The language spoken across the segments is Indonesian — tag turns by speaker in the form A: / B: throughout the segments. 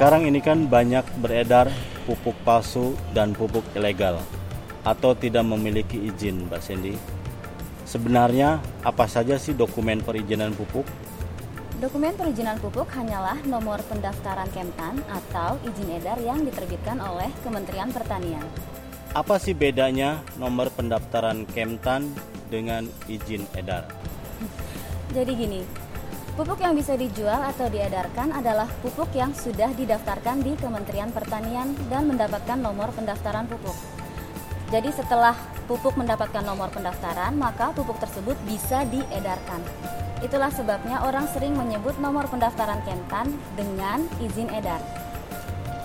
A: Sekarang ini kan banyak beredar pupuk palsu dan pupuk ilegal atau tidak memiliki izin, Mbak Sandy. Sebenarnya apa saja sih dokumen perizinan pupuk?
B: Dokumen perizinan pupuk hanyalah nomor pendaftaran Kemtan atau izin edar yang diterbitkan oleh Kementerian Pertanian.
A: Apa sih bedanya nomor pendaftaran Kemtan dengan izin edar?
B: Jadi gini, pupuk yang bisa dijual atau diedarkan adalah pupuk yang sudah didaftarkan di Kementerian Pertanian dan mendapatkan nomor pendaftaran pupuk. Jadi setelah pupuk mendapatkan nomor pendaftaran, maka pupuk tersebut bisa diedarkan. Itulah sebabnya orang sering menyebut nomor pendaftaran Kentan dengan izin edar.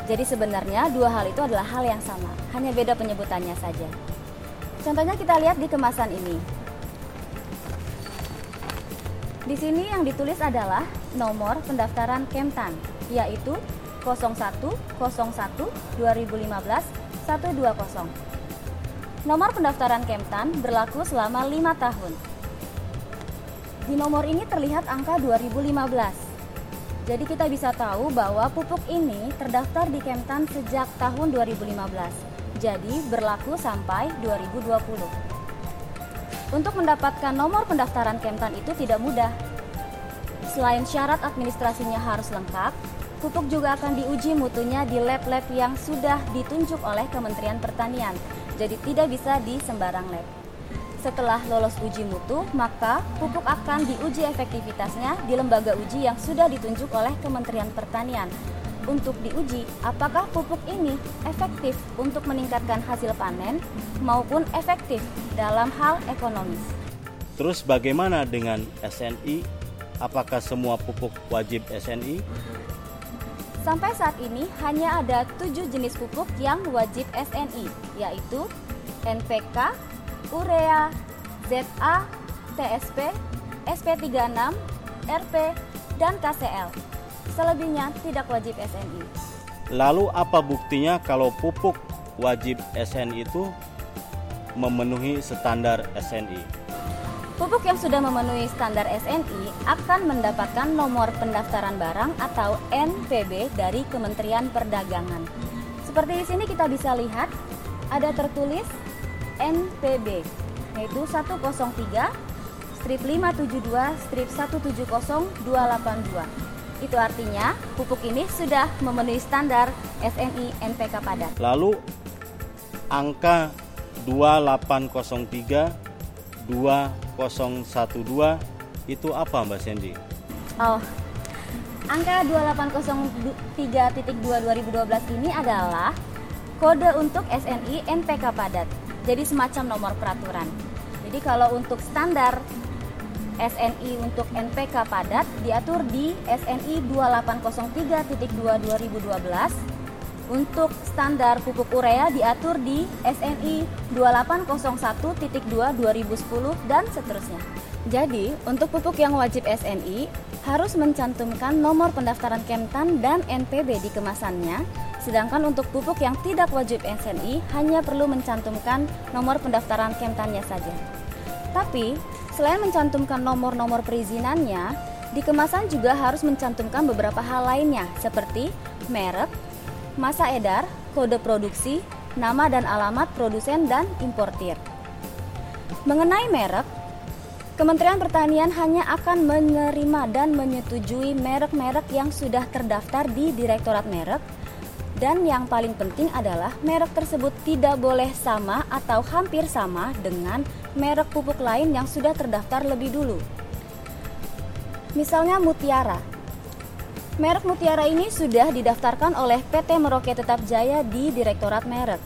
B: Jadi sebenarnya dua hal itu adalah hal yang sama, hanya beda penyebutannya saja. Contohnya kita lihat di kemasan ini. Di sini yang ditulis adalah nomor pendaftaran Kemtan, yaitu 0101 2015 120. Nomor pendaftaran Kemtan berlaku selama 5 tahun. Di nomor ini terlihat angka 2015. Jadi kita bisa tahu bahwa pupuk ini terdaftar di Kemtan sejak tahun 2015. Jadi berlaku sampai 2020. Untuk mendapatkan nomor pendaftaran Kemtan itu tidak mudah. Selain syarat administrasinya harus lengkap, pupuk juga akan diuji mutunya di lab-lab yang sudah ditunjuk oleh Kementerian Pertanian. Jadi tidak bisa di sembarang lab. Setelah lolos uji mutu, maka pupuk akan diuji efektivitasnya di lembaga uji yang sudah ditunjuk oleh Kementerian Pertanian untuk diuji apakah pupuk ini efektif untuk meningkatkan hasil panen maupun efektif dalam hal ekonomis.
A: Terus bagaimana dengan SNI? Apakah semua pupuk wajib SNI?
B: Sampai saat ini hanya ada tujuh jenis pupuk yang wajib SNI, yaitu NPK, urea, ZA, TSP, SP36, RP, dan KCL. Selebihnya tidak wajib SNI.
A: Lalu apa buktinya kalau pupuk wajib SNI itu memenuhi standar SNI?
B: Pupuk yang sudah memenuhi standar SNI akan mendapatkan nomor pendaftaran barang atau NPB dari Kementerian Perdagangan. Seperti di sini kita bisa lihat ada tertulis NPB yaitu 103 strip 572 strip 170282. Itu artinya pupuk ini sudah memenuhi standar SNI NPK padat.
A: Lalu angka 2803 2012 itu apa Mbak Sandy?
B: Oh, angka 2803.2 2012 ini adalah kode untuk SNI NPK padat. Jadi semacam nomor peraturan. Jadi kalau untuk standar SNI untuk NPK padat diatur di SNI 2803.2 2012. Untuk standar pupuk urea diatur di SNI 2801.2 2010 dan seterusnya. Jadi, untuk pupuk yang wajib SNI harus mencantumkan nomor pendaftaran Kemtan dan NPB di kemasannya, sedangkan untuk pupuk yang tidak wajib SNI hanya perlu mencantumkan nomor pendaftaran Kemtannya saja. Tapi, Selain mencantumkan nomor-nomor perizinannya, di kemasan juga harus mencantumkan beberapa hal lainnya seperti merek, masa edar, kode produksi, nama dan alamat produsen dan importir. Mengenai merek, Kementerian Pertanian hanya akan menerima dan menyetujui merek-merek yang sudah terdaftar di Direktorat Merek dan yang paling penting adalah merek tersebut tidak boleh sama atau hampir sama dengan merek pupuk lain yang sudah terdaftar lebih dulu. Misalnya Mutiara. Merek Mutiara ini sudah didaftarkan oleh PT Merauke Tetap Jaya di Direktorat Merek.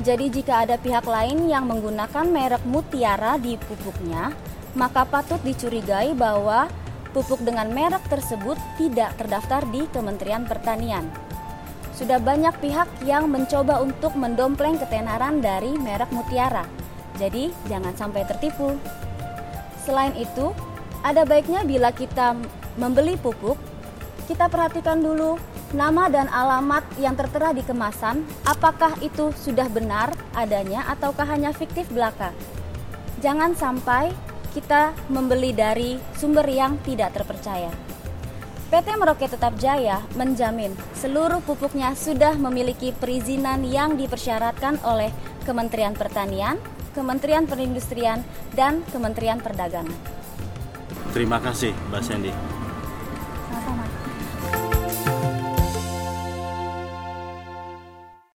B: Jadi jika ada pihak lain yang menggunakan merek Mutiara di pupuknya, maka patut dicurigai bahwa pupuk dengan merek tersebut tidak terdaftar di Kementerian Pertanian. Sudah banyak pihak yang mencoba untuk mendompleng ketenaran dari merek Mutiara. Jadi, jangan sampai tertipu. Selain itu, ada baiknya bila kita membeli pupuk, kita perhatikan dulu nama dan alamat yang tertera di kemasan, apakah itu sudah benar adanya ataukah hanya fiktif belaka. Jangan sampai kita membeli dari sumber yang tidak terpercaya. PT Merauke Tetap Jaya menjamin seluruh pupuknya sudah memiliki perizinan yang dipersyaratkan oleh Kementerian Pertanian, Kementerian Perindustrian, dan Kementerian Perdagangan.
A: Terima kasih Mbak Sandy.